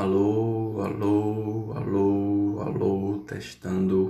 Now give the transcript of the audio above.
Alô, alô, alô, alô, testando.